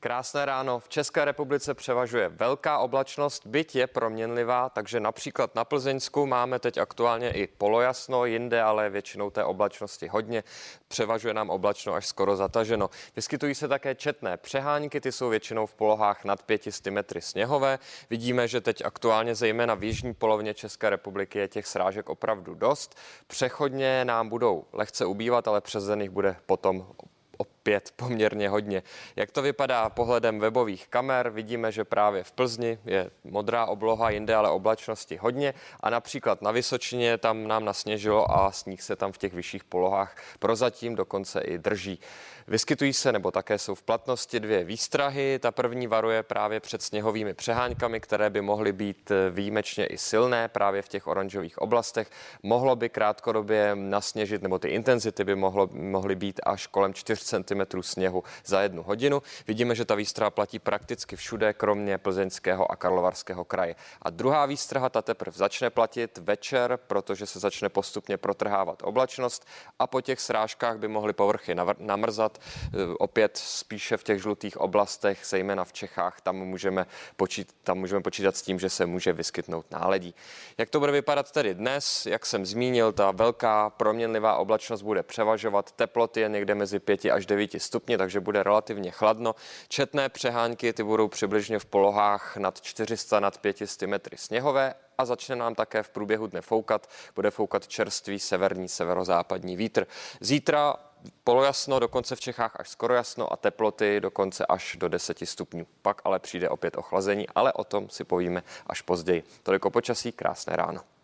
Krásné ráno. V České republice převažuje velká oblačnost, byť je proměnlivá, takže například na Plzeňsku máme teď aktuálně i polojasno, jinde ale většinou té oblačnosti hodně. Převažuje nám oblačno až skoro zataženo. Vyskytují se také četné přehánky, ty jsou většinou v polohách nad 500 metry sněhové. Vidíme, že teď aktuálně zejména v jižní polovině České republiky je těch srážek opravdu dost. Přechodně nám budou lehce ubývat, ale přes den jich bude potom opět poměrně hodně. Jak to vypadá pohledem webových kamer? Vidíme, že právě v Plzni je modrá obloha, jinde ale oblačnosti hodně a například na Vysočině tam nám nasněžilo a sníh se tam v těch vyšších polohách prozatím dokonce i drží. Vyskytují se nebo také jsou v platnosti dvě výstrahy. Ta první varuje právě před sněhovými přeháňkami, které by mohly být výjimečně i silné právě v těch oranžových oblastech. Mohlo by krátkodobě nasněžit, nebo ty intenzity by mohlo, mohly být až kolem 4 cm sněhu za jednu hodinu. Vidíme, že ta výstraha platí prakticky všude, kromě Plzeňského a Karlovarského kraje. A druhá výstraha, ta teprve začne platit večer, protože se začne postupně protrhávat oblačnost a po těch srážkách by mohly povrchy namrzat Eh, opět spíše v těch žlutých oblastech, zejména v Čechách, tam můžeme, počít, tam můžeme počítat s tím, že se může vyskytnout náledí. Jak to bude vypadat tedy dnes? Jak jsem zmínil, ta velká proměnlivá oblačnost bude převažovat. Teploty je někde mezi 5 až 9 stupni, takže bude relativně chladno. Četné přehánky ty budou přibližně v polohách nad 400 nad 500 metry sněhové a začne nám také v průběhu dne foukat. Bude foukat čerstvý severní severozápadní vítr. Zítra polojasno, dokonce v Čechách až skoro jasno a teploty dokonce až do 10 stupňů. Pak ale přijde opět ochlazení, ale o tom si povíme až později. Toliko počasí, krásné ráno.